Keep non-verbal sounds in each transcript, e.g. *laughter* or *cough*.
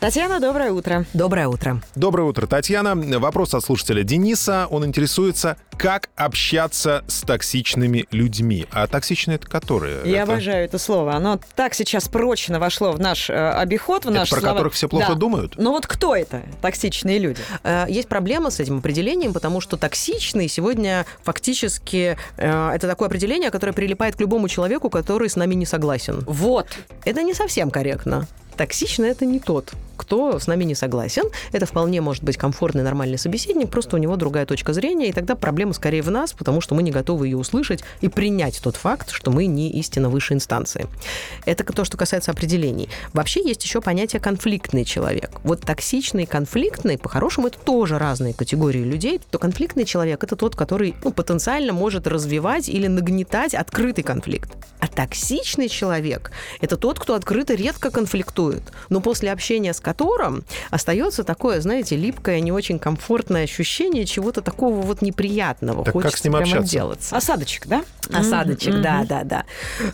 Татьяна, доброе утро. Доброе утро. Доброе утро, Татьяна. Вопрос от слушателя Дениса. Он интересуется, как общаться с токсичными людьми. А токсичные это которые? Я это... обожаю это слово. Оно так сейчас прочно вошло в наш э, обиход, в это наш про слово... которых все плохо да. думают? Ну вот кто это, токсичные люди? Э, Есть проблема с этим определением, потому что токсичный сегодня фактически э, это такое определение, которое прилипает к любому человеку, который с нами не согласен. Вот. Это не совсем корректно. Токсичный это не тот, кто с нами не согласен. Это вполне может быть комфортный, нормальный собеседник, просто у него другая точка зрения, и тогда проблема скорее в нас, потому что мы не готовы ее услышать и принять тот факт, что мы не истинно высшей инстанции. Это то, что касается определений. Вообще есть еще понятие конфликтный человек. Вот токсичный и конфликтный, по-хорошему, это тоже разные категории людей. То конфликтный человек это тот, который ну, потенциально может развивать или нагнетать открытый конфликт. А токсичный человек это тот, кто открыто редко конфликтует, но после общения с которым остается такое, знаете, липкое, не очень комфортное ощущение чего-то такого вот неприятного. Так как Хочется с ним общаться? отделаться. Осадочек, да? Осадочек, Мгм, да, да, да.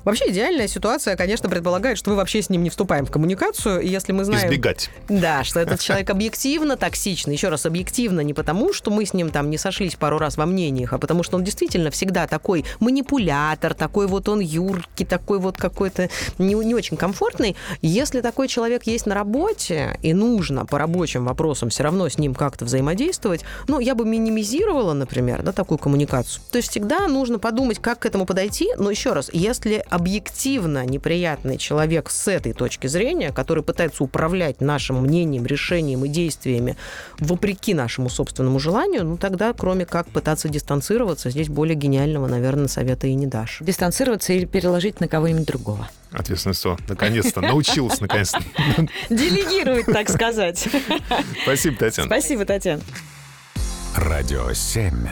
Вообще идеальная ситуация, конечно, предполагает, что мы вообще с ним не вступаем в коммуникацию, и если мы знаем... Избегать. Да, что этот *laughs* человек объективно токсичный. Еще раз, объективно не потому, что мы с ним там не сошлись пару раз во мнениях, а потому что он действительно всегда такой манипулятор, такой вот он юркий, такой вот какой-то не, не очень комфортный. Если такой человек есть на работе, и нужно по рабочим вопросам все равно с ним как-то взаимодействовать, ну, я бы минимизировала, например, да, такую коммуникацию. То есть всегда нужно подумать, как к этому подойти, но еще раз, если объективно неприятный человек с этой точки зрения, который пытается управлять нашим мнением, решением и действиями вопреки нашему собственному желанию, ну тогда, кроме как пытаться дистанцироваться, здесь более гениального, наверное, совета и не дашь. Дистанцироваться или переложить на кого-нибудь другого. Ответственность. О, наконец-то. Научилась, наконец-то. Делегировать, так сказать. Спасибо, Татьяна. Спасибо, Татьяна. Радио 7.